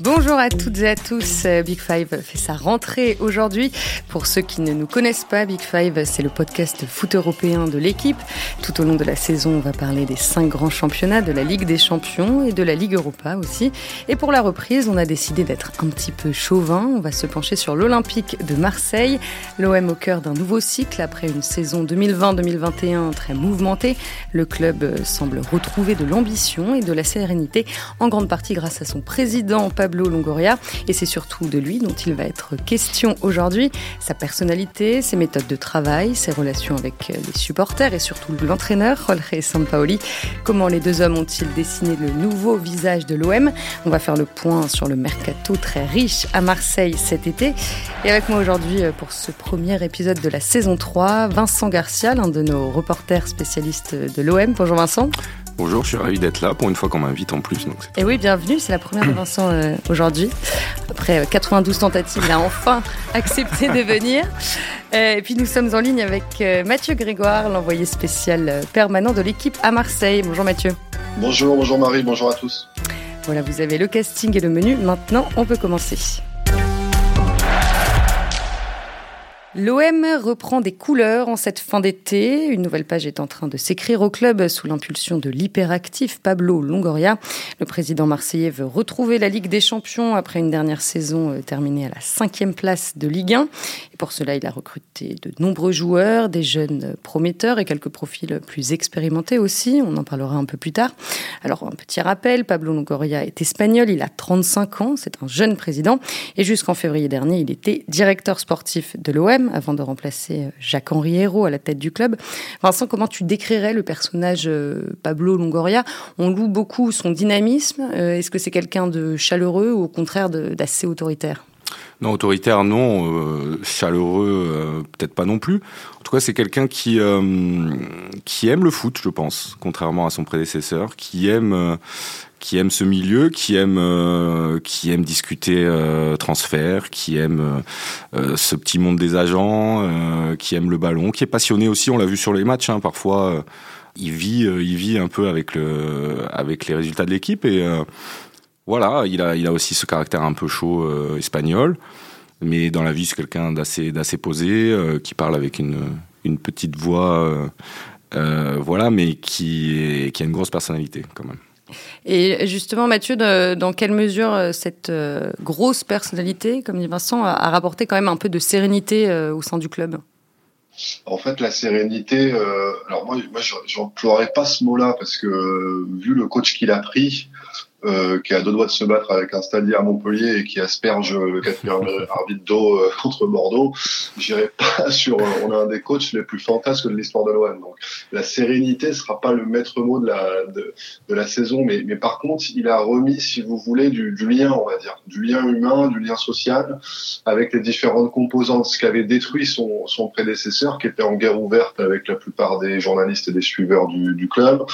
Bonjour à toutes et à tous. Big Five fait sa rentrée aujourd'hui. Pour ceux qui ne nous connaissent pas, Big Five, c'est le podcast foot européen de l'équipe. Tout au long de la saison, on va parler des cinq grands championnats, de la Ligue des Champions et de la Ligue Europa aussi. Et pour la reprise, on a décidé d'être un petit peu chauvin. On va se pencher sur l'Olympique de Marseille. L'OM au cœur d'un nouveau cycle après une saison 2020-2021 très mouvementée. Le club semble retrouver de l'ambition et de la sérénité, en grande partie grâce à son président Longoria. Et c'est surtout de lui dont il va être question aujourd'hui. Sa personnalité, ses méthodes de travail, ses relations avec les supporters et surtout l'entraîneur, Jorge Sampaoli. Comment les deux hommes ont-ils dessiné le nouveau visage de l'OM On va faire le point sur le mercato très riche à Marseille cet été. Et avec moi aujourd'hui euh, pour ce premier épisode de la saison 3, Vincent Garcia, l'un de nos reporters spécialistes de l'OM. Bonjour Vincent. Bonjour, je suis ravi d'être là pour une fois qu'on m'invite en plus. Donc et oui, bienvenue, c'est la première de Vincent euh, aujourd'hui. Après 92 euh, tentatives, il a enfin accepté de venir. Euh, et puis nous sommes en ligne avec Mathieu Grégoire, l'envoyé spécial permanent de l'équipe à Marseille. Bonjour Mathieu. Bonjour, bonjour Marie, bonjour à tous. Voilà, vous avez le casting et le menu. Maintenant, on peut commencer. L'OM reprend des couleurs en cette fin d'été. Une nouvelle page est en train de s'écrire au club sous l'impulsion de l'hyperactif Pablo Longoria. Le président marseillais veut retrouver la Ligue des Champions après une dernière saison euh, terminée à la cinquième place de Ligue 1. Et pour cela, il a recruté de nombreux joueurs, des jeunes prometteurs et quelques profils plus expérimentés aussi. On en parlera un peu plus tard. Alors, un petit rappel, Pablo Longoria est espagnol, il a 35 ans, c'est un jeune président. Et jusqu'en février dernier, il était directeur sportif de l'OM avant de remplacer euh, Jacques-Henri Hérault à la tête du club. Vincent, comment tu décrirais le personnage euh, Pablo Longoria? On loue beaucoup son dynamisme. Euh, est-ce que c'est quelqu'un de chaleureux ou au contraire d'assez autoritaire? Non, autoritaire, non. chaleureux, peut-être pas non plus. En tout cas, c'est quelqu'un qui qui aime le foot, je pense, contrairement à son prédécesseur, qui aime qui aime ce milieu, qui aime euh, qui aime discuter euh, transfert, qui aime euh, ce petit monde des agents, euh, qui aime le ballon, qui est passionné aussi. On l'a vu sur les matchs. Hein, parfois, il vit il vit un peu avec le avec les résultats de l'équipe et voilà. Il a il a aussi ce caractère un peu chaud espagnol, mais dans la vie c'est quelqu'un d'assez d'assez posé, qui parle avec une une petite voix. voilà, mais qui, est, qui a une grosse personnalité quand même. Et justement, Mathieu, dans quelle mesure euh, cette euh, grosse personnalité, comme dit Vincent, a rapporté quand même un peu de sérénité euh, au sein du club? En fait, la sérénité, alors moi, moi j'emploierais pas ce mot-là parce que vu le coach qu'il a pris, euh, qui a deux doigts de se battre avec un stadier à Montpellier et qui asperge le quatrième arbitre d'eau euh, contre Bordeaux, j'irai pas sur. Euh, on a un des coachs les plus fantasques de l'histoire de l'OM. Donc la sérénité sera pas le maître mot de la de, de, la saison, mais mais par contre, il a remis, si vous voulez, du, du lien, on va dire, du lien humain, du lien social, avec les différentes composantes. Ce qu'avait détruit son son prédécesseur, qui était en guerre ouverte avec la plupart des journalistes et des suiveurs du, du club,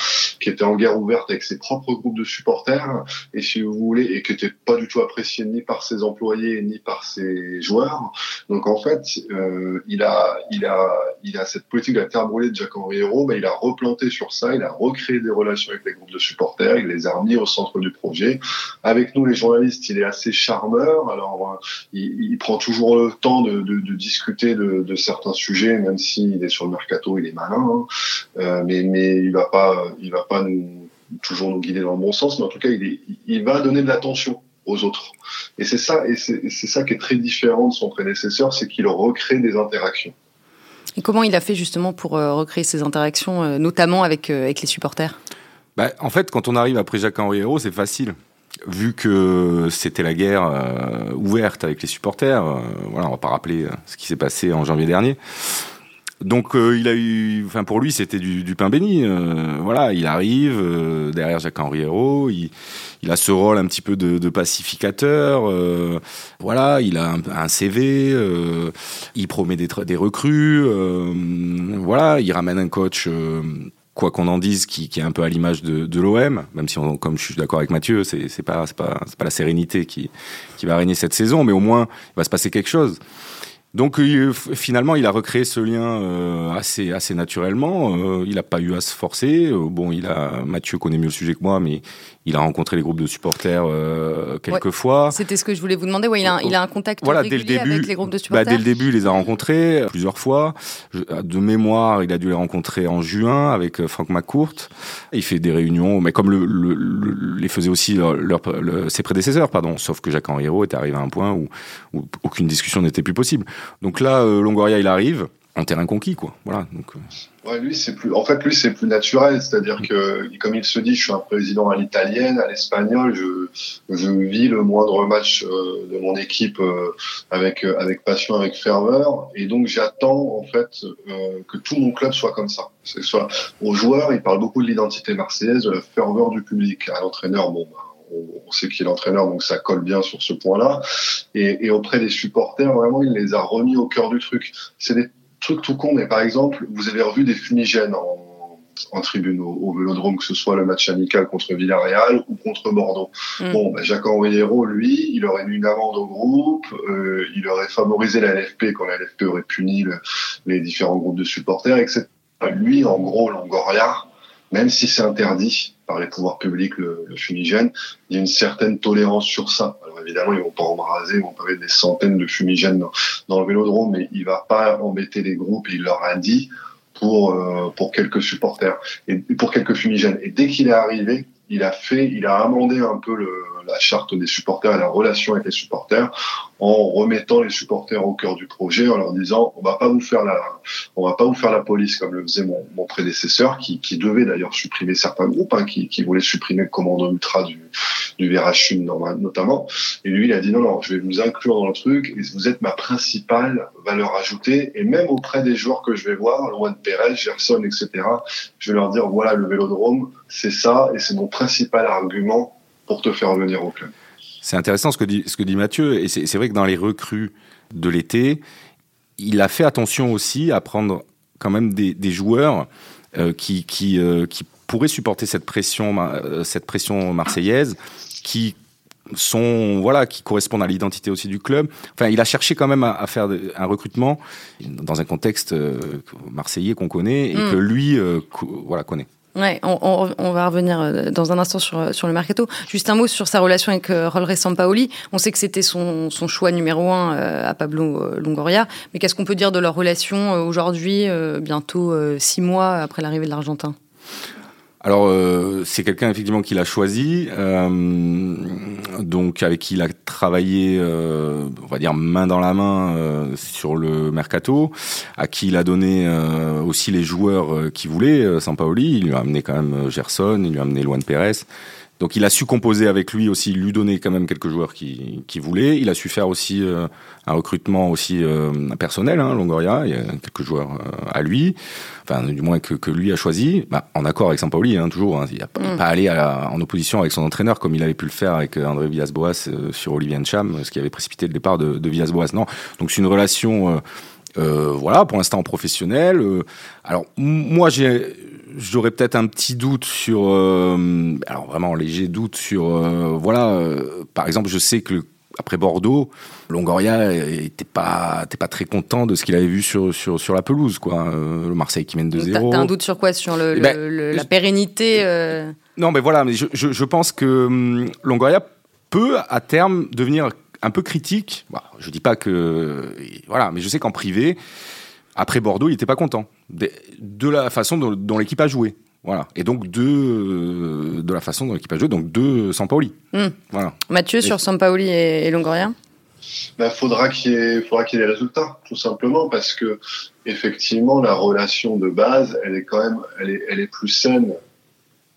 qui était en guerre ouverte avec ses propres groupes de supporters et si vous voulez, et qui n'était pas du tout apprécié ni par ses employés ni par ses joueurs. Donc en fait, euh, il a, il a, il a cette politique de la terre brûlée de Jacques Henri Hérault, mais il a replanté sur ça, il a recréé des relations avec les groupes de supporters, il les a remis au centre du projet. Avec nous, les journalistes, il est assez charmeur. Alors, euh, il, prend toujours le temps de, discuter de, de, certains sujets, même s'il est sur le mercato, il est malin. Hein. Euh, mais, mais il va pas, il va pas nous toujours nous guider dans le bon sens, mais en tout cas, il, il va donner de l'attention aux autres. Et c'est ça, et c'est ça qui est très différent de son prédécesseur, c'est qu'il recrée des interactions. Et comment il a fait justement pour euh, recréer ces interactions, euh, notamment avec, euh, avec les supporters? Bah, En fait, quand on arrive après Jacques-Henri Hérault, c'est facile. Vu que c'était la guerre ouverte avec les supporters, voilà, on va pas rappeler ce qui s'est passé en janvier dernier. Donc euh, il a eu, enfin pour lui c'était du, pain béni. Euh, voilà, il arrive euh, derrière Jacques-Henri Hérault, il, a ce rôle un petit peu de, pacificateur. voilà, il a un, CV, il promet des, recrues. voilà, il ramène un coach. quoi qu'on en dise, qui, est un peu à l'image de, de l'OM, même si, on, comme je suis d'accord avec Mathieu, c'est pas, pas, pas la sérénité qui, qui va régner cette saison, mais au moins, il va se passer quelque chose. Donc finalement, il a recréé ce lien assez assez naturellement. il n'a pas eu à se forcer. bon, il a Mathieu connaît mieux le sujet que moi, mais il a rencontré les groupes de supporters euh, quelques fois. C'était ce que je voulais vous demander. Ouais, il, a, il a un contact voilà, régulier dès le début, avec les groupes de supporters. Bah, dès le début, il les a rencontrés euh, plusieurs fois. de mémoire, il a dû les rencontrer en juin avec euh, Franck McCourt. Il fait des réunions, mais comme le, le, les faisaient aussi leur, ses prédécesseurs, pardon. Sauf que Jacques Henriot est arrivé à un point où, où aucune discussion n'était plus possible. Donc là, euh, Longoria, il arrive en terrain conquis, quoi. Voilà. Donc, euh. ouais, lui, c'est plus. En fait, lui, c'est plus naturel. C'est-à-dire que, comme il se dit, je suis un président à l'italienne, à l'espagnol. Je, je vis le moindre match euh, de mon équipe euh, avec avec passion, avec ferveur, et donc j'attends en fait que tout mon club soit comme ça. C'est soit aux joueurs, il parle beaucoup de l'identité marseillaise, de la ferveur du public. À l'entraîneur, bon. Bah, on sait qu'il est l'entraîneur, donc ça colle bien sur ce point-là. Et, et, auprès des supporters, vraiment, il les a remis au cœur du truc. C'est des truc tout con, mais par exemple, vous avez revu des fumigènes en, en tribune au, Vélodrome, que ce soit le match amical contre Villarreal ou contre Bordeaux. Mm. Bon, bah, Jacques Henriero, lui, il aurait mis une amende au groupe, euh, il aurait favorisé la LFP quand la LFP aurait puni les différents groupes de supporters, etc. Lui, en gros, Longoria, même si c'est interdit par les pouvoirs publics le, fumigène, il y a une certaine tolérance sur ça. Alors évidemment, ils vont pas embraser, ils vont pas mettre des centaines de fumigènes dans, dans, le vélodrome, mais il va pas embêter les groupes. Il leur a dit pour euh, quelques supporters et pour quelques fumigènes. Et dès qu'il est arrivé, il a fait, il a amendé un peu le, la charte des supporters et la relation avec les supporters en remettant les supporters au cœur du projet, en leur disant on va pas vous faire la, on va pas vous faire la police comme le faisait mon, prédécesseur, qui, qui devait d'ailleurs supprimer certains groupes, hein, qui, qui voulait supprimer le commando ultra du, du VRH notamment. Et lui, il a dit non, non, je vais vous inclure dans le truc et vous êtes ma principale valeur ajoutée. Et même auprès des joueurs que je vais voir, Juan Perez, Gerson, etc., je vais leur dire voilà, le vélodrome, c'est ça et c'est mon principal argument pour te faire venir au club. C'est intéressant ce que dit, ce que dit Mathieu, et c'est vrai que dans les recrues de l'été, il a fait attention aussi à prendre quand même des, des joueurs euh, qui, qui, euh, qui pourraient supporter cette pression, euh, cette pression marseillaise, qui sont voilà qui correspondent à l'identité aussi du club. Enfin, il a cherché quand même à, à faire un recrutement dans un contexte euh, marseillais qu'on connaît et mm. que lui euh, voilà connaît. Ouais, on, va revenir euh, dans un instant sur, sur le mercato. Juste un mot sur sa relation avec euh, Rolre Sampaoli. On sait que c'était son, son choix numéro un euh, à Pablo Longoria, mais qu'est-ce qu'on peut dire de leur relation aujourd'hui, bientôt six mois après l'arrivée de l'Argentin? Alors euh, c'est quelqu'un effectivement qu'il a choisi, euh, donc avec qui il a travaillé, euh, on va dire main dans la main sur le mercato, à qui il a donné aussi les joueurs qu'il voulait. Sampaoli, il lui a amené quand même Gerson, il lui a amené Luan Pérez. Donc il a su composer avec lui aussi, lui donner quand même quelques joueurs qui, qui voulait. Il a su faire aussi euh, un recrutement aussi euh, personnel, hein, Longoria. Il y a quelques joueurs euh, à lui, enfin du moins que, que lui a choisi, bah, en accord avec Sampaoli, hein, toujours. Hein. Il n'a mm. pas allé à en opposition avec son entraîneur comme il avait pu le faire avec André Villas-Boas sur Olivier Ncham, ce qui avait précipité le départ de, de Villas-Boas. Non, donc c'est une relation. voilà, pour l'instant professionnelle. alors moi, j'ai j'aurais peut-être un petit doute sur, euh, alors vraiment léger doute sur, euh, voilà, euh, par exemple, je sais que après Bordeaux, Longoria était pas, était pas très content de ce qu'il avait vu sur, sur, sur la pelouse, quoi. le Marseille qui mène 2-0. T'as un doute sur quoi? Sur le, eh ben, la pérennité Non, mais voilà, mais je, je, je pense que hum, Longoria peut à terme devenir un peu critique. Bah, je dis pas que, voilà, mais je sais qu'en privé, après Bordeaux, il n'était pas content de, la façon dont, l'équipe a joué. Voilà. Et donc de, de la façon dont l'équipe a joué, donc de Sampaoli. Hmm. Voilà. Mathieu, sur Sampaoli et, et Longoria? Ben, faudra qu'il y ait, faudra qu'il y ait des résultats, tout simplement, parce que effectivement, la relation de base, elle est quand même, elle est, elle est plus saine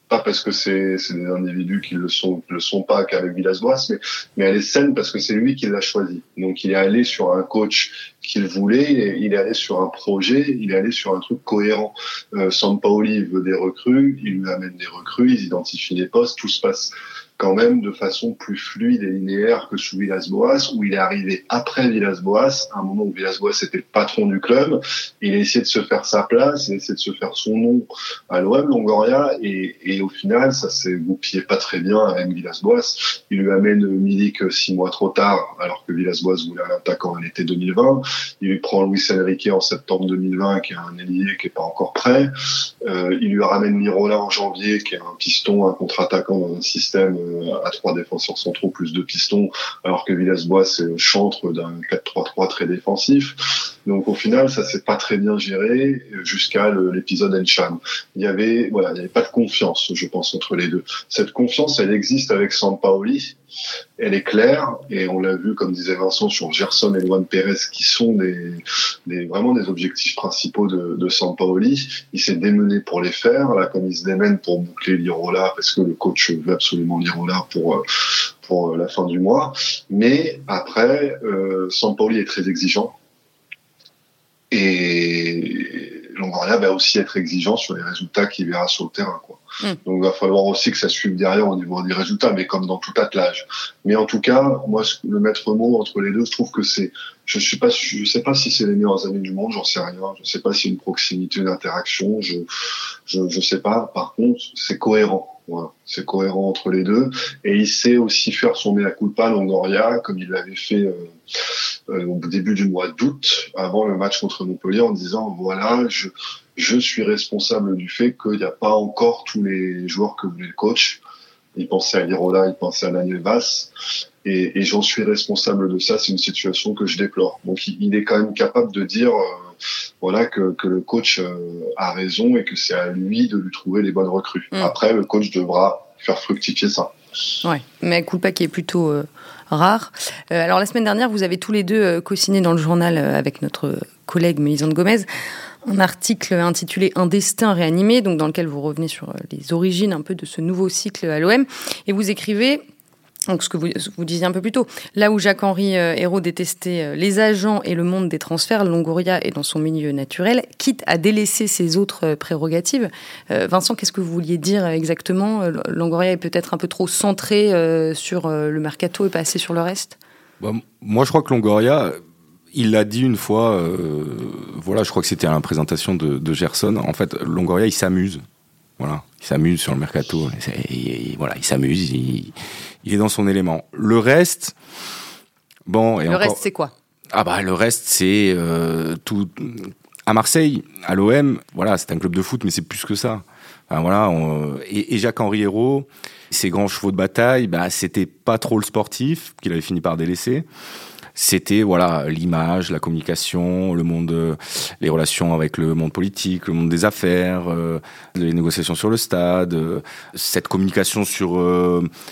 pas parce que c'est des individus qui le sont le sont pas qu'avec Villas-Boas, mais mais elle est saine parce que c'est lui qui l'a choisi. Donc il est allé sur un coach qu'il voulait, il est allé sur un projet, il est allé sur un truc cohérent. Euh, Sampaoli veut des recrues, il lui amène des recrues, ils identifient les postes, tout se passe quand même de façon plus fluide et linéaire que sous Villas-Boas, où il est arrivé après Villas-Boas, à un moment où Villas-Boas était le patron du club. Il a essayé de se faire sa place, il a essayé de se faire son nom à l'OM Longoria, et, et, au final, ça s'est goupillé pas très bien avec Villas-Boas. Il lui amène Milik six mois trop tard, alors que Villas-Boas voulait un attaquant en été 2020. Il prend Luis Enrique en septembre 2020, qui est un ailier qui est pas encore prêt. Euh, il lui ramène Mirola en janvier, qui est un piston, un contre-attaquant dans un système euh, à trois défenseurs centraux plus deux pistons, alors que Villas-Boas c'est le chantre d'un 4-3-3 très défensif. Donc au final, ça s'est pas très bien géré jusqu'à l'épisode Encham. Il y avait voilà, il n'y avait pas de confiance, je pense, entre les deux. Cette confiance, elle existe avec Sampaoli. Elle est claire et on l'a vu, comme disait Vincent, sur Gerson et Luan Pérez, qui sont des, vraiment des objectifs principaux de, de Sampaoli. Il s'est démené pour les faire, là, comme il se démène pour boucler l'Irola, parce que le coach veut absolument l'Irola pour pour la fin du mois. Mais après, euh, Sampaoli est très exigeant et Longoria va aussi être exigeant sur les résultats qu'il verra sur le terrain. Quoi. Mm. Donc il va falloir aussi que ça suive derrière au niveau des résultats, mais comme dans tout attelage. Mais en tout cas, moi, le maître mot entre les deux, je trouve que c'est, je suis pas, je sais pas si c'est les meilleurs amis du monde, j'en sais rien. Je sais pas si une proximité, d'interaction, je, je, je sais pas. Par contre, c'est cohérent. Voilà. C'est cohérent entre les deux. Et il sait aussi faire son mea culpa Longoria, comme il l'avait fait euh, au début du mois d'août, avant le match contre Montpellier, en disant voilà, je, je suis responsable du fait qu'il n'y a pas encore tous les joueurs que voulait le coach. Il pensait à Lirola, il pensait à Daniel Vass. Et, et j'en suis responsable de ça. C'est une situation que je déplore. Donc il, est quand même capable de dire euh, voilà que, que, le coach euh, a raison et que c'est à lui de lui trouver les bonnes recrues. Mm. Après, le coach devra faire fructifier ça. Ouais, mais pas qui est plutôt rare. Euh, alors la semaine dernière, vous avez tous les deux euh, co-signé dans le journal euh, avec notre collègue Mélisande Gomez un article intitulé Un destin réanimé, donc dans lequel vous revenez sur les origines un peu de ce nouveau cycle à l'OM, et vous écrivez donc ce que vous, disiez un peu plus tôt, là où Jacques-Henri euh, Hérault détestait euh, les agents et le monde des transferts, Longoria est dans son milieu naturel, quitte à délaisser ses autres euh, prérogatives. Vincent, qu'est-ce que vous vouliez dire exactement? Longoria est peut-être un peu trop centré sur le mercato et pas assez sur le reste? Bah, Moi, je crois que Longoria, il l'a dit une fois, voilà, je crois que c'était à la présentation de, Gerson, en fait, Longoria, il s'amuse. Voilà, il s'amuse sur le mercato. voilà, il s'amuse, est dans son élément. Le reste, bon. Et le reste, c'est quoi? Ah bah le reste, c'est euh, tout. À Marseille, à l'OM, voilà, c'est un club de foot, mais c'est plus que ça. Enfin, voilà, et, Jacques-Henri Hérault, ses grands chevaux de bataille, bah, c'était pas trop le sportif qu'il avait fini par délaisser c'était voilà l'image, la communication, le monde, euh, les relations avec le monde politique, le monde des affaires, euh, les négociations sur le stade, euh, cette communication sur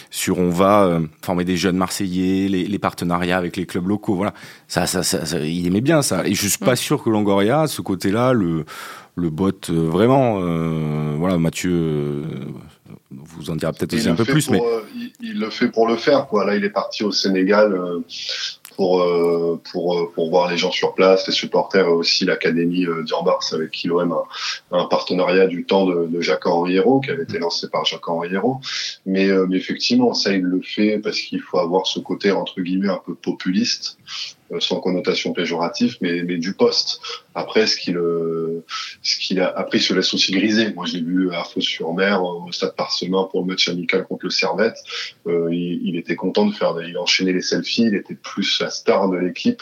sur on va former des jeunes Marseillais, les, les, partenariats avec les clubs locaux, voilà, ça, ça, ça, il aimait bien ça. Et je suis pas mm. sûr que Longoria, ce côté-là, le le bot vraiment. voilà, Mathieu vous en dira peut-être aussi un peu plus, mais il, il, le fait pour le faire. Quoi. Là, il est parti au Sénégal euh, pour euh, pour voir les gens sur place, les supporters aussi l'académie euh, avec qui l'OM a un partenariat du temps de, de Jacques Henri Hérault qui avait été lancé par Jacques Henri Hérault. Mais, mais effectivement, ça il le fait parce qu'il faut avoir ce côté entre guillemets un peu populiste euh, sans connotation péjorative, mais, mais du poste. Après, ce qu'il euh, ce qu'il a il se laisse aussi griser. Moi, je l'ai vu à Fos-sur-Mer au Stade Parsemin pour le match amical contre le Servette. Euh, il, il, était content de faire, il enchaînait les selfies. Il était plus la star de l'équipe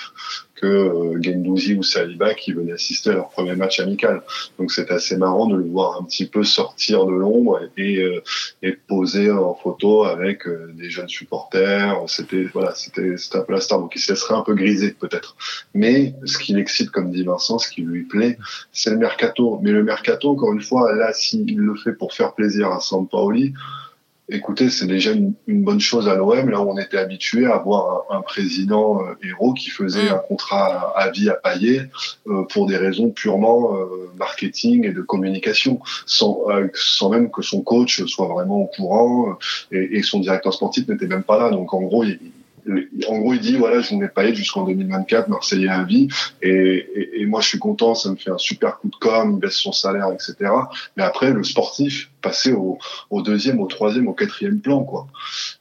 que euh, Gendouzi ou Saliba qui venaient assister à leur premier match amical. Donc c'est assez marrant de le voir un petit peu sortir de l'ombre et, et, et, poser en photo avec des jeunes supporters. C'était voilà, c'était un peu la star. Donc il se laisserait un peu griser peut-être. Mais ce qui l'excite, comme dit Vincent, ce qui lui plaît, c'est le mercato. Mais le mercato, encore une fois, là, s'il le fait pour faire plaisir à Sampaoli, écoutez, c'est déjà une, bonne chose à l'OM, là où on était habitué à avoir un, président euh, héros qui faisait mm. un contrat à, vie à payer euh, pour des raisons purement euh, marketing et de communication, sans, sans même que son coach soit vraiment au courant et, et son directeur sportif n'était même pas là. Donc en gros, il, en gros, il dit voilà, je n'ai pas être jusqu'en 2024, Marseillais à vie, et, et, moi je suis content, ça me fait un super coup de com, il baisse son salaire, etc. Mais après, le sportif, passer au, au deuxième, au troisième, au quatrième plan, quoi.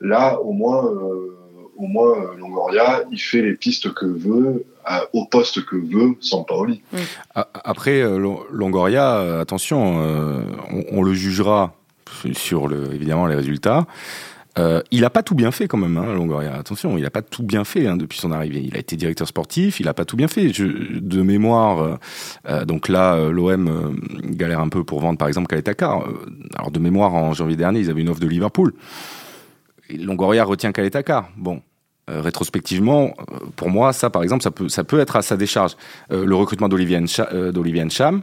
Là, au moins, euh, au moins euh, Longoria, il fait les pistes que veut, au poste que veut Sampaoli. Mm. Après, euh, Longoria, attention, on, on, le jugera sur le, évidemment les résultats. Euh, il n'a pas tout bien fait quand même, hein, Longoria. Attention, il n'a pas tout bien fait hein, depuis son arrivée. Il a été directeur sportif, il n'a pas tout bien fait. Je, de mémoire, euh, euh donc là, euh, l'OM euh, galère un peu pour vendre, par exemple, Kaletaka. Alors de mémoire, en janvier dernier, ils avaient une offre de Liverpool. Longoria retient Kaletaka. Bon, rétrospectivement, pour moi, ça, par exemple, ça peut, ça peut être à sa décharge. le recrutement d'Olivier Cham,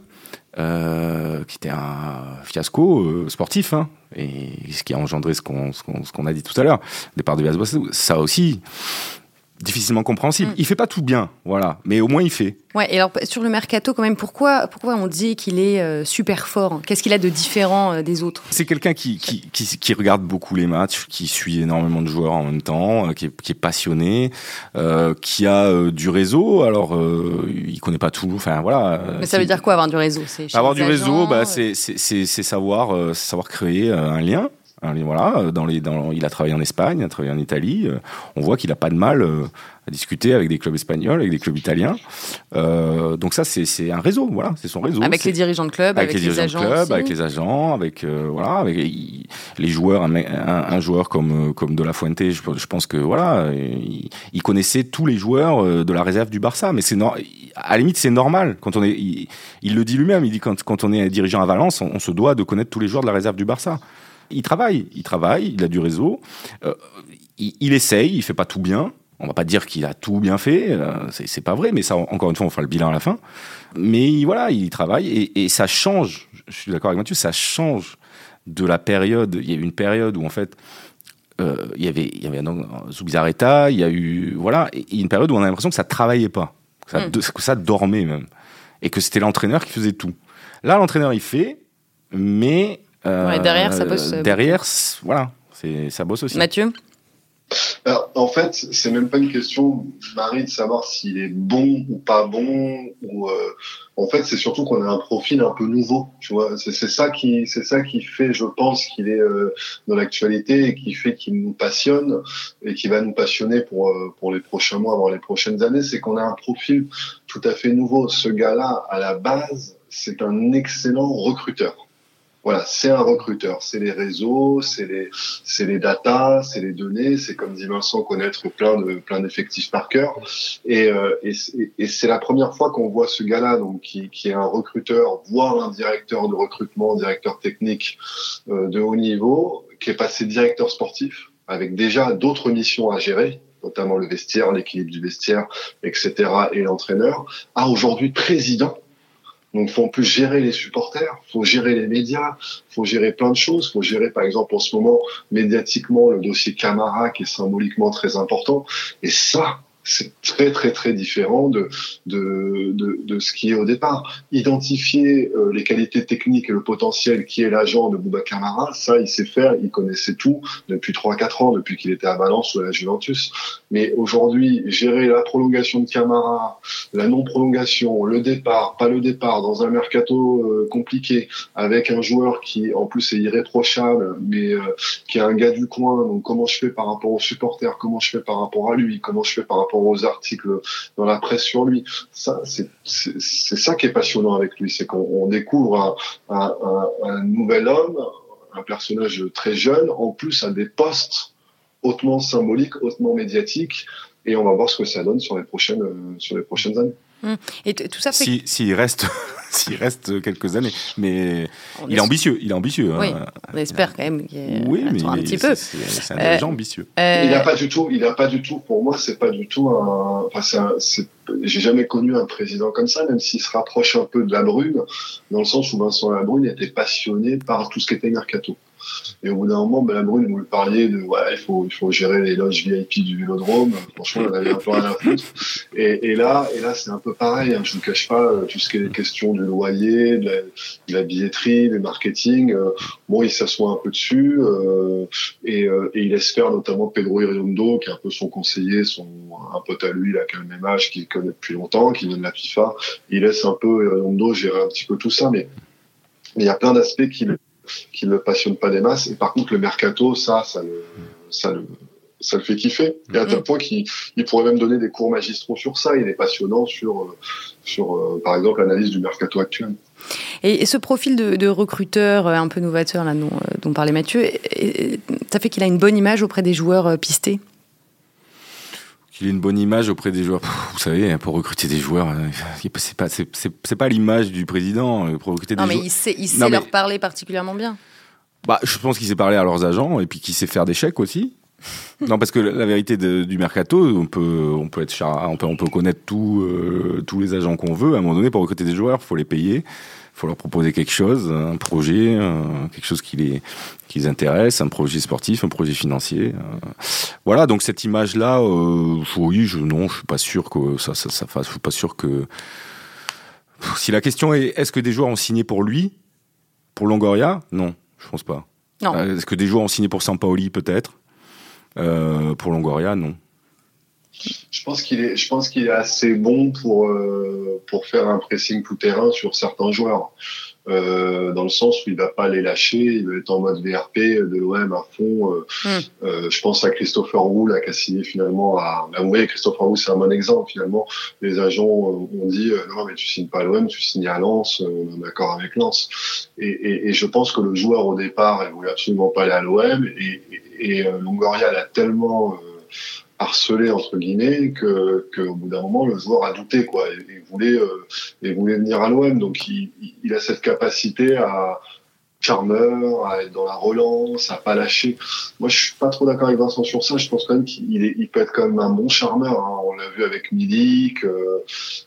euh, qui était un fiasco euh, sportif, hein, et ce qui a engendré ce qu'on a dit tout à l'heure, départ de Villas ça aussi, difficilement compréhensible. Mm. Il fait pas tout bien, voilà, mais au moins il fait. Ouais, et alors sur le mercato quand même, pourquoi, pourquoi on dit qu'il est euh, super fort? Qu'est-ce qu'il a de différent euh, des autres? C'est quelqu'un qui, qui, qui, qui, regarde beaucoup les matchs, qui suit énormément de joueurs en même temps, euh, qui, est, qui, est, passionné, qui a du réseau. Alors, il connaît pas tout. Enfin voilà. Mais ça veut dire quoi avoir du réseau? Avoir du réseau, bah, c'est savoir, savoir créer un lien voilà, dans les, dans, il a travaillé en Espagne, il a travaillé en Italie. Euh, on voit qu'il n'a pas de mal euh, à discuter avec des clubs espagnols, avec des clubs italiens. Euh, donc ça, c'est un réseau, voilà, c'est son réseau. Avec les dirigeants de club, avec, les, agents, club, avec les agents, avec voilà, avec les joueurs. Un, un, joueur comme comme De La Fuente, je, je pense que voilà, il, connaissait tous les joueurs de la réserve du Barça. Mais c'est à la limite, c'est normal quand on est. Il, le dit lui-même. Il dit quand quand on est dirigeant à Valence, on, on se doit de connaître tous les joueurs de la réserve du Barça il travaille, il travaille, il a du réseau, euh, il, essaye, il fait pas tout bien. On va pas dire qu'il a tout bien fait, euh, c'est pas vrai, mais ça, encore une fois, on fera le bilan à la fin. Mais voilà, il travaille et, ça change. Je suis d'accord avec Mathieu, ça change de la période. Il y a eu une période où en fait, euh, il y avait, il y avait Zubizarreta, il y a eu voilà, et une période où on a l'impression que ça travaillait pas, que ça, hmm. que ça dormait même, et que c'était l'entraîneur qui faisait tout. Là, l'entraîneur il fait, mais derrière, ça bosse. Euh, derrière, voilà, ça bosse aussi. Mathieu alors, en fait, c'est même pas une question, Marie, de savoir s'il est bon ou pas bon. Ou euh, en fait, c'est surtout qu'on a un profil un peu nouveau. Tu vois, c'est ça qui, c'est ça qui fait, je pense, qu'il est euh, dans l'actualité et qui fait qu'il nous passionne et qui va nous passionner pour pour les prochains mois, voire les prochaines années. C'est qu'on a un profil tout à fait nouveau. Ce gars-là, à la base, c'est un excellent recruteur. Voilà, c'est un recruteur, c'est les réseaux, c'est les, c'est les datas, c'est les données, c'est comme dit Vincent connaître plein de plein d'effectifs par cœur. Et, euh, et, et c'est la première fois qu'on voit ce gars-là, donc qui, qui est un recruteur, voire un directeur de recrutement, directeur technique euh, de haut niveau, qui est passé directeur sportif avec déjà d'autres missions à gérer notamment le vestiaire, l'équilibre du vestiaire, etc., et l'entraîneur, à aujourd'hui président donc, faut en plus gérer les supporters, faut gérer les médias, faut gérer plein de choses. Faut gérer, par exemple, en ce moment, médiatiquement, le dossier Camara, qui est symboliquement très important. Et ça, c'est très très très différent de, de, de, ce qui est au départ. Identifier euh, les qualités techniques et le potentiel qui est l'agent de Bouba Camara, ça il sait faire, il connaissait tout depuis 3-4 ans, depuis qu'il était à Valence ou à la Juventus. Mais aujourd'hui, gérer la prolongation de Camara, la non-prolongation, le départ, pas le départ, dans un mercato euh, compliqué, avec un joueur qui en plus est irréprochable, mais euh, qui est un gars du coin, donc comment je fais par rapport aux supporters, comment je fais par rapport à lui, comment je fais par rapport aux articles dans la presse sur lui. Ça, c'est ça qui est passionnant avec lui, c'est qu'on découvre un, un, nouvel homme, un personnage très jeune, en plus à des postes hautement symboliques, hautement médiatiques, et on va voir ce que ça donne sur les prochaines, sur les prochaines années. Hum. Et tout ça fait... S'il reste, s'il reste quelques années, mais il est ambitieux, il est ambitieux. Oui, hein. on espère quand même qu'il oui, mais un petit peu. C'est un dirigeant euh, ambitieux. Euh, il n'a pas du tout, il a pas du tout. Pour moi, c'est pas du tout un. Enfin, j'ai jamais connu un président comme ça, même s'il se rapproche un peu de la Brune, dans le sens où Vincent Labrune était passionné par tout ce qui était mercato. Et au bout d'un moment, Madame Brune, vous le parliez de, ouais, il faut, il faut gérer les loges VIP du Vélodrome. Franchement, on avait un peu rien à foutre. Et, et là, et là, c'est un peu pareil. Hein, je ne cache pas tout ce qui est question du loyer, de la, billetterie, du marketing. bon, il s'assoit un peu dessus et, et, il laisse faire notamment Pedro Iriondo, qui est un peu son conseiller, son un pote à lui, là, qui a le même âge, qui connaît depuis longtemps, qui vient de la FIFA. Il laisse un peu Iriondo gérer un petit peu tout ça, mais il y a plein d'aspects qui qui ne le passionnent pas des masses. Et par contre, le mercato, ça, ça le, ça le, ça le fait kiffer. Et à tel mm. point qu'il il pourrait même donner des cours magistraux sur ça. Il est passionnant sur, euh, sur euh, par exemple, l'analyse du mercato actuel. Et, ce profil de, de, recruteur euh, un peu novateur là, dont, dont parlait Mathieu, ça fait qu'il a une bonne image auprès des joueurs pistés? Qu'il ait une bonne image auprès des joueurs. vous savez, pour recruter des joueurs, c'est pas c'est pas l'image du président pour recruter non, mais il sait, il sait leur parler particulièrement bien. Bah, je pense qu'il sait parler à leurs agents et puis qu'il sait faire des chèques aussi non, parce que la vérité du mercato, on peut, on peut être on peut, on peut connaître tout, euh, tous les agents qu'on veut. À un moment donné, pour recruter des joueurs, il faut les payer, faut leur proposer quelque chose, un projet, euh, quelque chose qui les, qui les intéresse, un projet sportif, un projet financier. Euh. Voilà, donc cette image-là, oui, je, non, je suis pas sûr que ça, ça, ça fasse. Je suis pas sûr que. Si la question est, est-ce que des joueurs ont signé pour lui, pour Longoria? Non, je pense pas. Non. Est-ce que des joueurs ont signé pour Sampaoli Peut-être? Euh, pour Longoria, non. Je pense qu'il est, je pense qu'il est assez bon pour euh, pour faire un pressing tout terrain sur certains joueurs. Euh, dans le sens où il va pas les lâcher, il va être en mode VRP de l'OM à fond. Euh, hmm. je pense à Christopher Roux, qui a signé finalement à. Ben, vous voyez, Christopher Roux, c'est un bon exemple finalement. Les agents ont dit non, mais tu signes pas à l'OM, tu signes à Lens, on est d'accord avec Lens. Et, et, et, je pense que le joueur au départ, il voulait absolument pas aller à l'OM, et, et, Longoria l'a tellement harcelé entre guillemets que qu'au bout d'un moment le joueur a douté quoi et, voulait euh, et voulait venir à l'OM donc il, il, a cette capacité à charmeur à être dans la relance à pas lâcher. Moi je suis pas trop d'accord avec Vincent sur ça. Je pense quand même qu'il il peut être quand même un bon charmeur hein. on l'a vu avec Milik euh,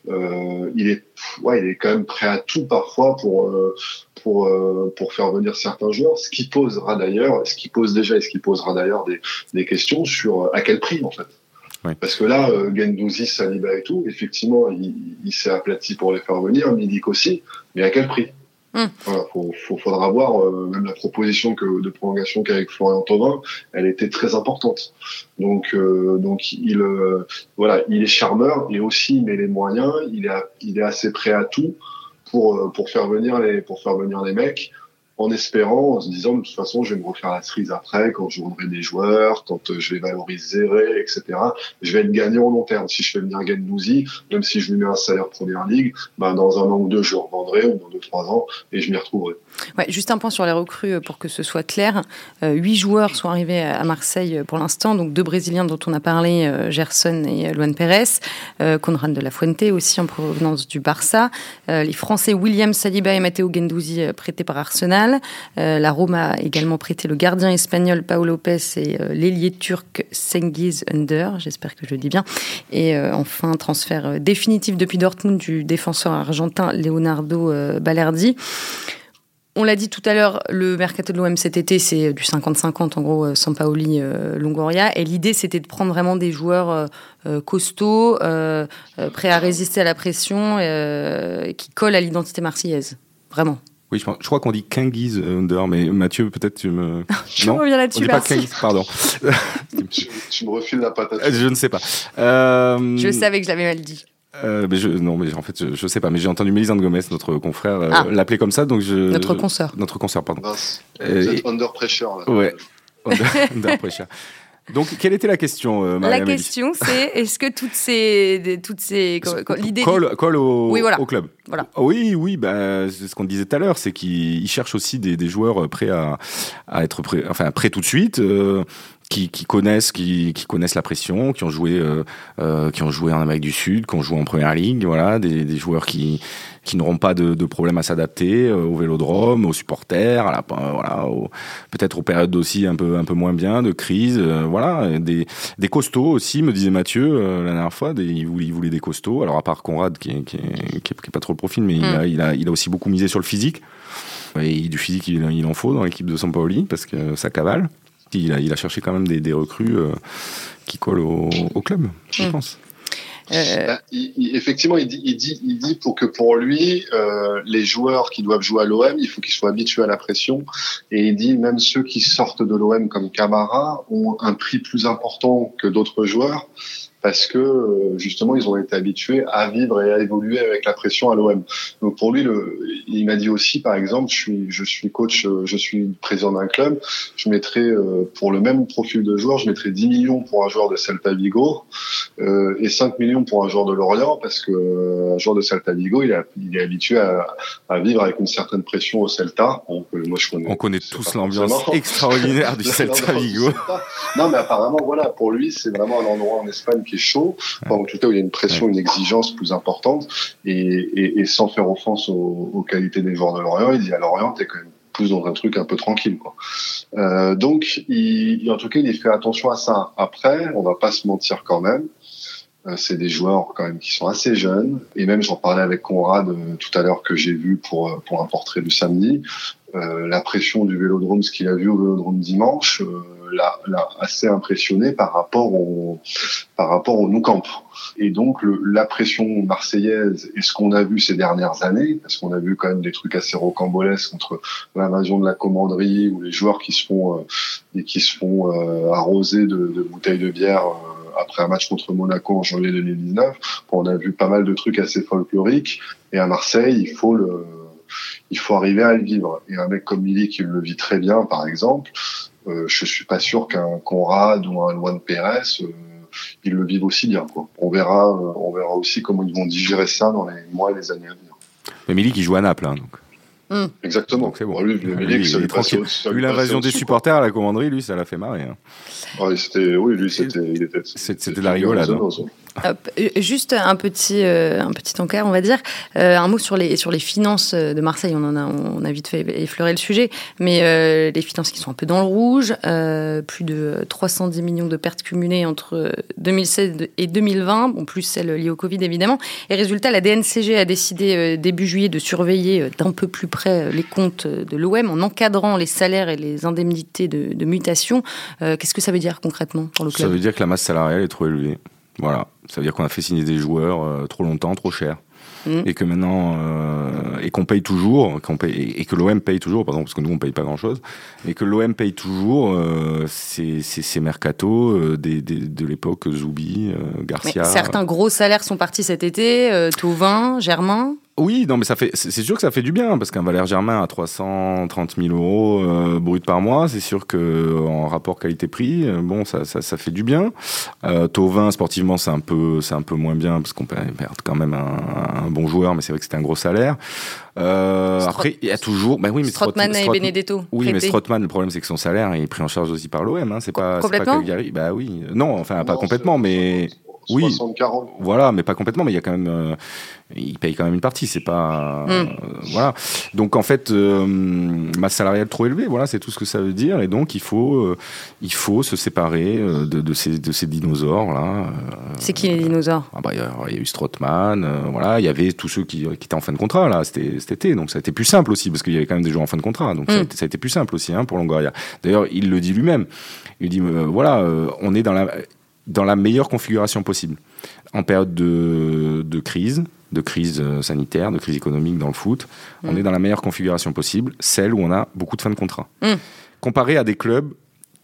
euh, il est ouais il est quand même prêt à tout parfois pour euh, pour, euh, pour faire venir certains joueurs, ce qui posera d'ailleurs, ce qui pose déjà et ce qui posera d'ailleurs des, des questions sur euh, à quel prix en fait. Parce que là, euh, Gendouzi, Saliba et tout, effectivement, il, il s'est aplati pour les faire venir, Milik aussi, mais à quel prix? Hmm. Voilà, faut, faut, faudra voir euh, même la proposition que, de prolongation qu'avec Florian Thauvin, elle était très importante. Donc, donc il, voilà, il est charmeur et aussi il met les moyens, il est, il est assez prêt à tout pour, euh, pour, faire venir les, pour faire venir les mecs en espérant, en se disant de toute façon, je vais me refaire la cerise après quand je vendrai des joueurs, quand euh, je vais valoriser, etc. Je vais être gagnant au long terme. Si je fais venir Gendouzi, même si je lui mets un salaire première ligue, ben dans un an ou deux, je revendrai, ou dans deux, trois ans, et je m'y retrouverai. Juste un point sur les recrues euh, pour que ce soit clair. huit joueurs sont arrivés à Marseille pour l'instant, donc deux Brésiliens dont on a parlé, Gerson et Luan Pérez, Conrad de la Fuente aussi en provenance du Barça, les Français William Saliba et Matteo Gendouzi prêtés par Arsenal, euh, la Rome a également prêté le gardien espagnol Paolo Lopez et euh, l'ailier turc Sengiz Under, j'espère que je le dis bien. Et euh, enfin, transfert définitif depuis Dortmund du défenseur argentin Leonardo Balerdi. On l'a dit tout à l'heure, le mercato de l'OM cet été, c'est du 50-50, en gros, Sampaoli, Longoria. Et l'idée, c'était de prendre vraiment des joueurs costauds, prêts à résister à la pression, qui collent à l'identité marseillaise. Vraiment. Oui, je, crois qu'on dit Kingis Under, mais Mathieu, peut-être tu me. je non, reviens là-dessus. Pas Kingis, pardon. tu, me refiles la patate. Je ne sais pas. Euh... Je savais que je l'avais mal dit. Euh, mais je, non, mais en fait, je, je sais pas. Mais j'ai entendu Mélisande Gomez, notre confrère, euh, ah. l'appeler comme ça, donc je. Notre consoeur. Notre consoeur, pardon. Vous êtes under pressure. Là. Ouais. Under, under pressure. Donc, quelle était la question, euh, La question, c'est est-ce que toutes ces, toutes ces, l'idée colle, au, oui, voilà. au, club. Voilà. Oui, oui, bah, c'est ce qu'on disait tout à l'heure, c'est qu'ils cherchent aussi des, des, joueurs prêts à, à être prêts, enfin prêts tout de suite. Euh, qui, qui connaissent, qui, qui, connaissent la pression, qui ont joué, euh, euh, qui ont joué en Amérique du Sud, qui ont joué en première ligue, voilà, des, des joueurs qui, qui n'auront pas de, de problème à s'adapter euh, au vélodrome, aux supporters, à la, voilà, peut-être aux périodes aussi un peu, un peu moins bien, de crise, euh, voilà, des, des costauds aussi, me disait Mathieu la dernière fois, des, il, voulait, il voulait des costauds. Alors à part Conrad qui est, qui est, qui est, pas trop le profil, mais il, mm. a, il, a, il a aussi beaucoup misé sur le physique. Et du physique, il, il en faut dans l'équipe de Sampaoli parce que ça cavale il a, il a cherché quand même des, des recrues euh, qui collent au, au club, je mmh. pense. Euh... Bah, il, il, effectivement, il dit, il dit, il dit pour que pour lui, euh, les joueurs qui doivent jouer à l'OM, il faut qu'ils soient habitués à la pression. Et il dit même ceux qui sortent de l'OM comme Camara ont un prix plus important que d'autres joueurs parce que euh, justement ils ont été habitués à vivre et à évoluer avec la pression à l'OM. Donc pour lui, le, il m'a dit aussi, par exemple, je suis je suis coach, euh, je suis président d'un club, je mettrais euh, pour le même profil de joueur, je mettrais 10 millions pour un joueur de Celta Vigo euh, et 5 millions pour un joueur de Lorient parce que un joueur de Celta Vigo, il, a, il est habitué à, à, vivre avec une certaine pression au Celta. Donc, moi je connais. On connaît tous l'ambiance extraordinaire du Celta Vigo. Non mais apparemment voilà, pour lui c'est vraiment un endroit en Espagne qui est chaud, enfin, en tout cas où il y a une pression, une exigence plus importante, et, et, et sans faire offense aux, aux, qualités des joueurs de Lorient, il dit à Lorient, t'es quand même plus dans un truc un peu tranquille. Quoi. Euh, donc, il, en tout cas, il fait attention à ça. Après, on va pas se mentir quand même. Euh, c'est des joueurs quand même qui sont assez jeunes. Et même, j'en parlais avec Conrad euh, tout à l'heure que j'ai vu pour, pour un portrait du samedi. Euh, la pression du Vélodrome, ce qu'il a vu au Vélodrome dimanche, l'a, l'a assez impressionné par rapport au par rapport au Nou Camp. Et donc le, la pression marseillaise et ce qu'on a vu ces dernières années, parce qu'on a vu quand même des trucs assez rocambolesques entre l'invasion de la commanderie ou les joueurs qui se font euh, et qui se font euh, arroser de, de, bouteilles de bière. Euh, après un match contre Monaco en janvier 2019, on a vu pas mal de trucs assez folkloriques. Et à Marseille, il faut le, il faut arriver à le vivre. Et un mec comme Milik, qui le vit très bien, par exemple, euh, je suis pas sûr qu'un Conrad ou un Luan Pérez euh, ils le vivent aussi bien. On verra, euh, on verra aussi comment ils vont digérer ça dans les mois et les années à venir. Mais Milik, il joue à Naples, hein, donc. Mmh. Exactement. c'est bon. lui, Milik, lui, lui, l'invasion des supporters à la commanderie, lui, ça l'a fait marrer. Hein. Ouais, c'était, oui, lui, c'était, il était, c'était de la rigolade. Hein. Hop, euh, juste un petit, euh, un petit encart, on va dire. Euh, un mot sur les, sur les finances de Marseille. On en a, on a vite fait effleurer le sujet, mais euh, les finances qui sont un peu dans le rouge. Euh, plus de 310 millions de pertes cumulées entre 2016 et 2020, bon, plus celles liées au Covid évidemment. Et résultat, la DNCG a décidé début juillet de surveiller d'un peu plus près les comptes de l'OM en encadrant les salaires et les indemnités de, de mutation. Qu'est-ce que ça veut dire concrètement pour le club Ça veut dire que la masse salariale est trop élevée. Voilà. Ça veut dire qu'on a fait signer des joueurs euh, trop longtemps, trop cher. Mmh. Et que maintenant, euh, et qu'on paye toujours, qu'on paye, et que l'OM paye toujours, pardon, parce que nous on paye pas grand chose, et que l'OM paye toujours euh, ces, ces, mercato euh, des, des, de l'époque Zoubi, euh, Garcia. Mais certains gros salaires sont partis cet été, euh, Tauvin, Germain. Oui, non, mais ça fait, c'est sûr que ça fait du bien parce qu'un Valère Germain à 330 000 euros euh, brut par mois, c'est sûr que en rapport qualité-prix, euh, bon, ça, ça, ça, fait du bien. Euh, Tauvin, sportivement, c'est un peu, c'est un peu moins bien parce qu'on perd quand même un, un bon joueur, mais c'est vrai que c'était un gros salaire. Euh, après, il y a toujours, bah oui, mais Strootman et Benedetto. Oui, prêté. mais Strootman, le problème c'est que son salaire est pris en charge aussi par l'OM. Hein, c'est pas, complètement. Pas Calgary. Bah oui, non, enfin pas complètement, mais oui, 60, 40. voilà, mais pas complètement. Mais il y a quand même, euh, il paye quand même une partie. C'est pas, mm. euh, voilà. Donc en fait, euh, masse salariale trop élevée. Voilà, c'est tout ce que ça veut dire. Et donc il faut, euh, il faut se séparer euh, de, de, ces, de ces dinosaures là. C'est qui les dinosaures? Ah bah, il, y a, il y a eu Strootman. voilà, il y avait tous ceux qui, qui étaient en fin de contrat là. C'était cet été, donc ça a été plus simple aussi parce qu'il y avait quand même des joueurs en fin de contrat. Donc mm. ça, a été, ça, a été, plus simple aussi hein, pour Longoria. D'ailleurs, il le dit lui-même. Il dit voilà, on est dans la dans la meilleure configuration possible. En période de, de crise, de crise euh, sanitaire, de crise économique dans le foot, mmh. on est dans la meilleure configuration possible, celle où on a beaucoup de fins de contrat. Mmh. Comparé à des clubs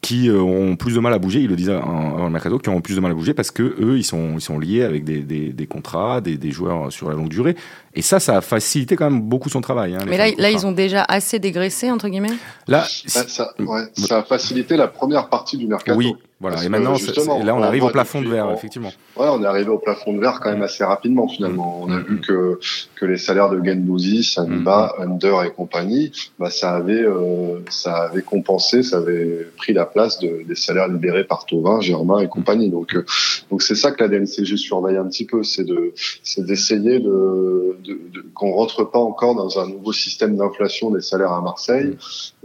qui euh, ont plus de mal à bouger, il le disait avant le mercato, qui ont plus de mal à bouger parce que eux, ils sont, ils sont liés avec des, des, des contrats, des, des, joueurs sur la longue durée. Et ça, ça a facilité quand même beaucoup son travail. Hein, Mais là, là, ils ont déjà assez dégraissé, entre guillemets Là, ça, ça, ouais, ça, a facilité la première partie du mercato. Oui, voilà. et maintenant, là, on, arrive au plafond de verre, effectivement. Ouais, on est arrivé au plafond de verre quand même assez rapidement, finalement. On a vu que, que les salaires de Gendouzi, Saniba, mm. Under et compagnie, bah, ça avait, euh, ça avait compensé, ça avait pris la place de, des salaires libérés par Tovin, Germain et compagnie. Donc, euh, donc c'est ça que la DNCG surveille un petit peu, c'est de, c'est d'essayer de, de, de qu'on rentre pas encore dans un nouveau système d'inflation des salaires à Marseille,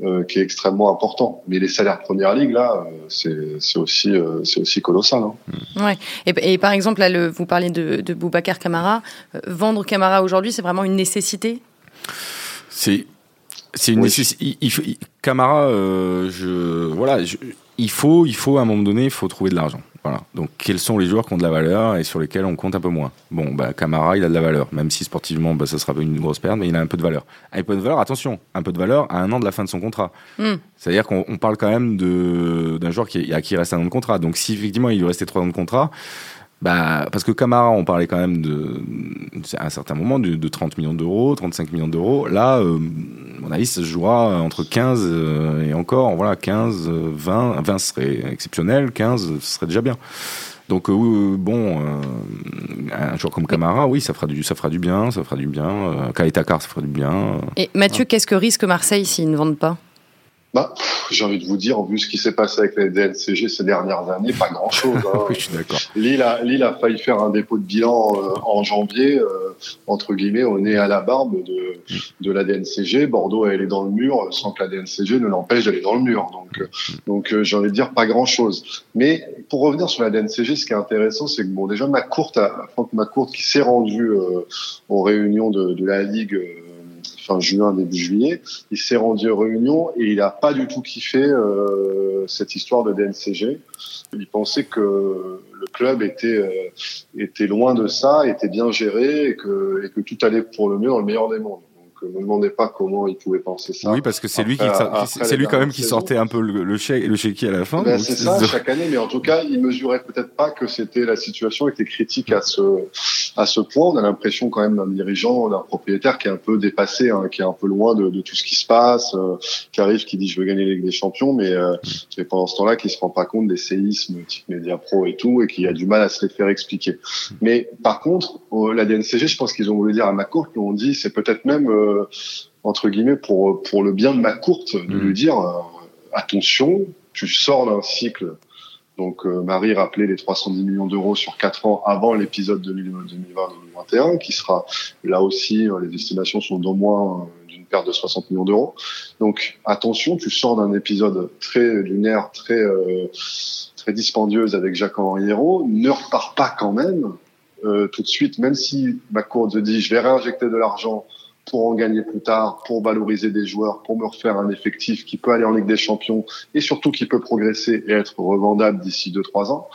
euh, qui est extrêmement important. Mais les salaires première ligue, là, euh, c'est, c'est aussi, euh, c'est aussi colossal. Hein. Ouais. Et, et, par exemple, là, le, vous parliez de, de Boubacar Camara. Euh, vendre Camara aujourd'hui, c'est vraiment une nécessité? C'est c'est une oui. nécessité. Camara, euh, je, voilà, je, il faut, il faut à un moment donné, il faut trouver de l'argent. Voilà. Donc, quels sont les joueurs qui ont de la valeur et sur lesquels on compte un peu moins Bon, bah, Camara, il a de la valeur, même si sportivement, bah, ça sera une grosse perte, mais il a un peu de valeur. Un peu de valeur, attention, un peu de valeur à un an de la fin de son contrat. Mm. C'est-à-dire qu'on parle quand même d'un joueur qui, à qui il reste un an de contrat. Donc, si effectivement il lui restait trois ans de contrat, bah, parce que Camara, on parlait quand même de, à un certain moment de, de 30 millions d'euros, 35 millions d'euros. Là, euh, mon avis, ça se jouera entre 15 euh, et encore, voilà, 15, 20, 20 serait exceptionnel, 15 ce serait déjà bien. Donc euh, bon, euh, un joueur comme Camara, oui, ça fera du, ça fera du bien, ça fera du bien. Euh, Kaetakar, ça fera du bien. Et Mathieu, qu'est-ce que risque Marseille s'ils ne vendent pas? Bah, j'ai envie de vous dire, vu ce qui s'est passé avec les DNCG ces dernières années, pas grand-chose. Hein. oui, je suis d'accord. Lille a, Lille a failli faire un dépôt de bilan euh, en janvier, euh, entre guillemets, au nez à la barbe de, de la DNCG. Bordeaux est allé dans le mur sans que la DNCG ne l'empêche d'aller dans le mur. Donc, euh, donc j'ai envie de dire pas grand-chose. Mais pour revenir sur la DNCG, ce qui est intéressant, c'est que bon, déjà McCourt, Franck McCourt, qui s'est rendu aux réunions de, de la Ligue fin juin, début juillet. Il s'est rendu aux réunions et il n'a pas du tout kiffé euh, cette histoire de DNCG. Il pensait que le club était euh, était loin de ça, était bien géré et que et que tout allait pour le mieux dans le meilleur des mondes ne me demandez pas comment il pouvait penser ça. Oui, parce que c'est lui qui, c'est lui quand même qui sortait un peu le, le chèque, le chéquier à la fin. Ben c'est ça, chaque année, mais en tout cas, il mesurait peut-être pas que c'était la situation était critique à ce à ce point. On a l'impression quand même d'un dirigeant, d'un propriétaire qui est un peu dépassé, hein, qui est un peu loin de, de tout ce qui se passe, euh, qui arrive, qui dit je veux gagner les Ligue des Champions, mais, euh, mais pendant ce temps-là, qui se rend pas compte des séismes type Média Pro et tout, et qui a du mal à se les faire expliquer. Mais par contre, la DNCG, je pense qu'ils ont voulu dire à qu'ils ont dit, c'est peut-être même euh, euh, entre guillemets pour pour le bien de ma courte de lui mm. dire euh, attention, tu sors d'un cycle. Donc euh, Marie rappelait les 310 millions d'euros sur 4 ans avant l'épisode 2020-2021, qui sera là aussi, les estimations sont d'au moins d'une perte de 60 millions d'euros. Donc attention, tu sors d'un épisode très lunaire, très très dispendieuse avec Jacques-Henri Hérault, ne repars pas quand même tout de suite, même si ma te dit je vais réinjecter de l'argent pour en gagner plus tard, pour valoriser des joueurs, pour me refaire un effectif qui peut aller en Ligue des Champions et surtout qui peut progresser et être revendable d'ici 2-3 ans,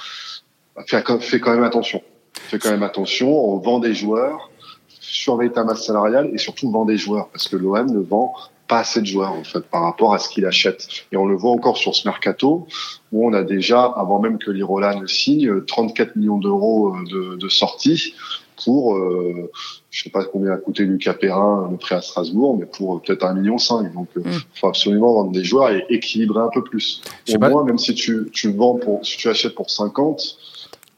bah, fais, quand même attention. Fais quand même attention, on vend des joueurs, surveille ta masse salariale et surtout vend des joueurs parce que l'OM ne vend pas assez de joueurs en fait par rapport à ce qu'il achète. Et on le voit encore sur ce mercato où on a déjà, avant même que l'Irola ne signe, 34 millions d'euros de, de sorties pour, euh, je sais pas combien a coûté Lucas Perrin le prêt à Strasbourg, mais pour peut-être un million cinq. Donc, il euh, mm. faut absolument vendre des joueurs et équilibrer un peu plus. Au moins, même si tu, tu vends pour, si tu achètes pour 50,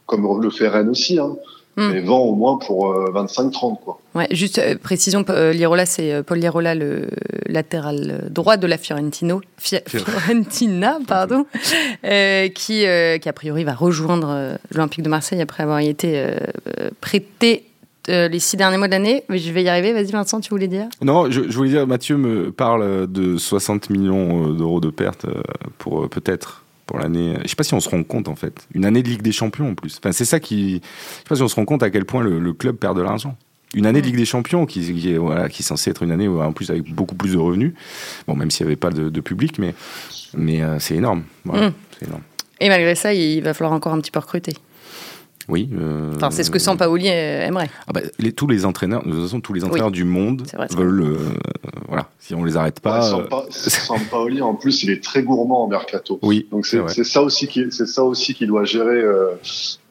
comme le fait Rennes aussi, hein, Mm. mais vend au moins pour 25-30 euh, quoi. Ouais, juste euh, précision, euh, Lirola, c'est Paul Lirola, le latéral droit de la Fiorentino, Fiorentina, pardon, qui, qui a priori va rejoindre l'Olympique de Marseille après avoir été prêté les six derniers mois de l'année. Je vais y arriver. Vas-y, Vincent, tu voulais dire? Non, je, je, voulais dire, Mathieu me parle de 60 millions d'euros de pertes pour peut-être pour l'année. Je sais pas si on se rend compte en fait. Une année de Ligue des Champions en plus. Enfin, c'est ça qui. Je sais pas si on se rend compte à quel point le, club perd de l'argent. Une année de Ligue des Champions qui, qui, est, voilà, qui est censée être une année en plus avec beaucoup plus de revenus. Bon, même s'il n'y avait pas de, public, mais, mais euh, c'est énorme. Voilà, mm. énorme. Et malgré ça, il va falloir encore un petit peu recruter. Oui. Euh, enfin, c'est ce que Sampaoli aimerait. Ah bah, les, tous les entraîneurs, de toute façon, tous les entraîneurs du monde veulent. Euh, voilà, si on les arrête pas. Ouais, euh, Sampaoli, en plus, il est très gourmand en mercato. Oui. Donc c'est ça aussi qui, c'est ça aussi qui doit gérer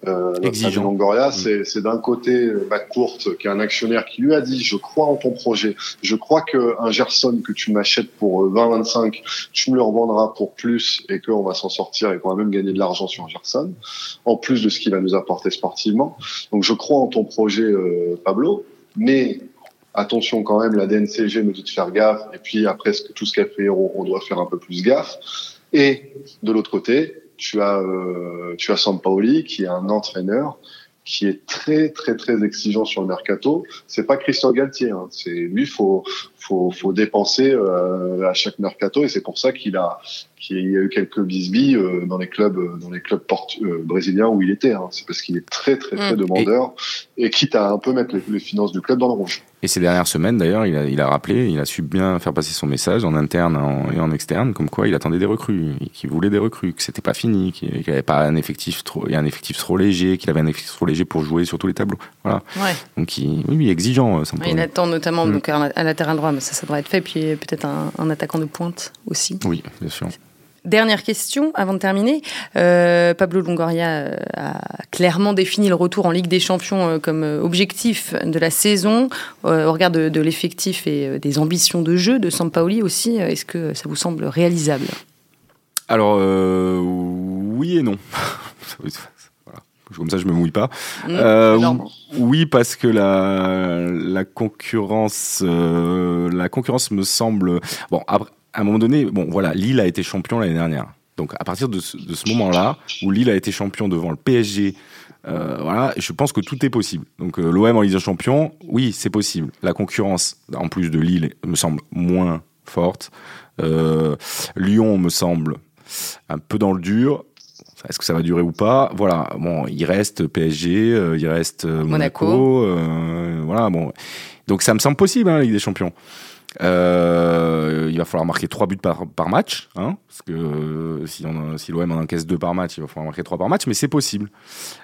euh, Exigeant. Longoria, mm. c'est d'un côté McCourt, qui est un actionnaire qui lui a dit je crois en ton projet, je crois qu'un Gerson que tu m'achètes pour 20-25, euh, tu me le revendras pour plus et qu'on va s'en sortir et qu'on va même gagner de l'argent sur Gerson, en plus de ce qu'il va nous apporter sportivement. Donc je crois en ton projet, euh, Pablo, mais attention quand même, la DNCG nous dit de faire gaffe, et puis après tout ce qu'a fait on doit faire un peu plus gaffe. Et de l'autre côté, tu as euh, tu as Sampaoli qui est un entraîneur qui est très très très exigeant sur le mercato. C'est pas Christophe Galtier, hein. c'est lui faut faut faut dépenser euh, à chaque mercato et c'est pour ça qu'il a qu'il y a eu quelques bisbilles euh, dans les clubs euh, dans les clubs euh, brésiliens où il était. Hein. C'est parce qu'il est très très très mm. demandeur et, et, quitte à un peu mettre les, finances du club dans le rouge. Et ces dernières semaines d'ailleurs, il a, il a rappelé, il a su bien faire passer son message en interne et en externe, comme quoi il attendait des recrues, qu'il voulait des recrues, que c'était pas fini, qu'il n'y avait pas un effectif trop, un effectif trop léger, qu'il avait un effectif trop léger pour jouer sur tous les tableaux. Voilà. Ouais. Donc il, oui, exigeant. il attend notamment mm. donc à la terrain droit, mais ça, ça devrait être fait, puis peut-être un, un attaquant de pointe aussi. Oui, bien sûr. Dernière question avant de terminer. Euh, Pablo Longoria euh, a clairement défini le retour en Ligue des Champions euh, comme objectif de la saison. au regard de, l'effectif et des ambitions de jeu de Sampaoli aussi, est-ce que ça vous semble réalisable? Alors, oui et non. Comme ça, je me mouille pas. Mmh, oui, parce que la, la concurrence, la concurrence me semble. Bon, après, à un moment donné, bon, voilà, Lille a été champion l'année dernière. Donc à partir de ce, moment-là, où Lille a été champion devant le PSG, euh, voilà, je pense que tout est possible. Donc euh, l'OM en Ligue des Champions, oui, c'est possible. La concurrence, en plus de Lille, me semble moins forte. Euh, Lyon me semble un peu dans le dur. Est-ce que ça va durer ou pas? Voilà. Bon, il reste PSG, il reste Monaco. voilà. Bon, donc ça me semble possible, hein, la Ligue des Champions. Euh, il va falloir marquer 3 buts par, match, hein, parce que euh, si, si l'OM en encaisse 2 par match, il va falloir marquer 3 par match, mais c'est possible.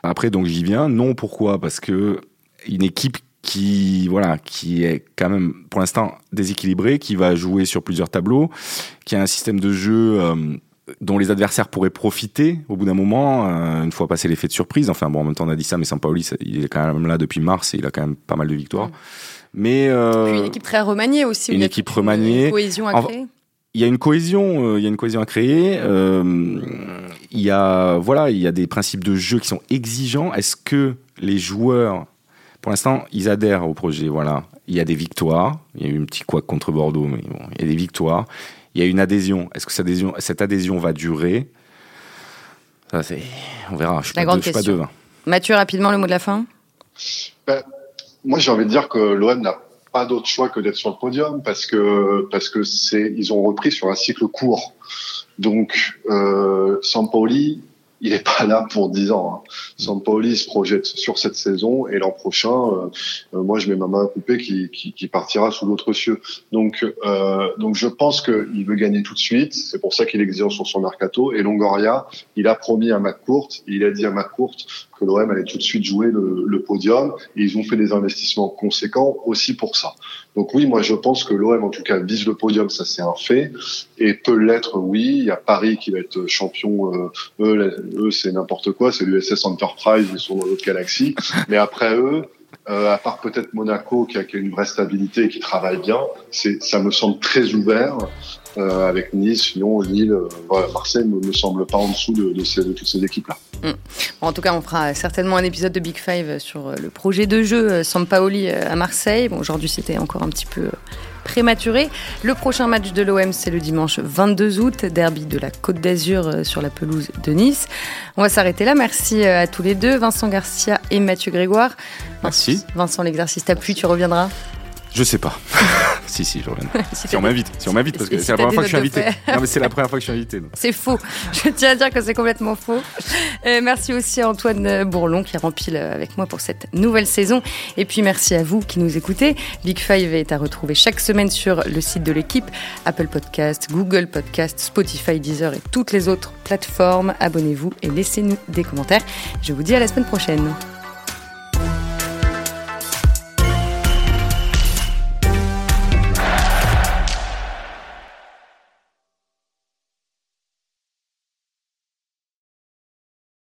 Après, donc j'y viens. Non, pourquoi? Parce que une équipe qui voilà qui est quand même pour l'instant déséquilibrée, qui va jouer sur plusieurs tableaux, qui a un système de jeu euh, dont les adversaires pourraient profiter au bout d'un moment, une fois passé l'effet de surprise. Enfin bon, en même temps on a dit ça, mais Sampaoli, il est quand même là depuis mars et il a quand même pas mal de victoires. Mais euh, une équipe très remaniée aussi. Une, équipe remaniée. Une cohésion à créer. Il y a une cohésion, euh, il y a une cohésion à créer. Euh, il y a voilà, il y a des principes de jeu qui sont exigeants. Est-ce que les joueurs, pour l'instant, ils adhèrent au projet Voilà, il y a des victoires. Il y a eu un petit couac contre Bordeaux, mais bon, il y a des victoires. Il y a une adhésion. Est-ce que cette adhésion, cette adhésion va durer? Ça, c'est, on verra. Je suis, pas, suis pas devin. Mathieu, rapidement le mot de la fin? Ben, moi, j'ai envie de dire que l'OM n'a pas d'autre choix que d'être sur le podium parce que parce que c'est ils ont repris sur un cycle court. Donc, euh, Sampoli, il n'est pas là pour 10 ans. Hein. Sampoli se projette sur cette saison et l'an prochain, euh, euh, moi je mets ma main à couper qui, qui, qui partira sous d'autres cieux. Donc, euh, donc je pense qu'il veut gagner tout de suite. C'est pour ça qu'il exige sur son mercato. Et Longoria, il a promis à McCourt, il a dit à McCourt que l'OM allait tout de suite jouer le, le, podium. Et ils ont fait des investissements conséquents aussi pour ça. Donc oui, moi je pense que l'OM en tout cas vise le podium, ça c'est un fait, et peut l'être, oui. Il y a Paris qui va être champion. Euh, eux, eux c'est n'importe quoi, c'est l'USS Enterprise, ils sont dans l'autre galaxie. Mais après eux, euh, à part peut-être Monaco qui a, une vraie stabilité et qui travaille bien, ça me semble très ouvert. Euh, avec Nice, Lyon, Lille, euh, Marseille me, me semble pas en dessous de, de toutes ces équipes-là. Mm. Bon, en tout cas, on fera certainement un épisode de Big Five sur le projet de jeu Sampaoli à Marseille. Bon, aujourd'hui, c'était encore un petit peu prématuré. Le prochain match de l'OM, c'est le dimanche 22 août, derby de la Côte d'Azur sur la pelouse de Nice. On va s'arrêter là. Merci à tous les deux, Vincent Garcia et Mathieu Grégoire. Merci. Vincent, l'exercice t'a plu, tu reviendras je sais pas. si, si, je reviens. si, on m'invite, si on m'invite, parce que c'est la première fois que je suis invité. Non, mais c'est la première fois que je suis invité. C'est faux. Je tiens à dire que c'est complètement faux. Euh, merci aussi à Antoine Bourlon qui rempile avec moi pour cette nouvelle saison. Et puis merci à vous qui nous écoutez. Big Five est à retrouver chaque semaine sur le site de l'équipe, Apple Podcast, Google Podcast, Spotify, Deezer et toutes les autres plateformes. Abonnez-vous et laissez-nous des commentaires. Je vous dis à la semaine prochaine.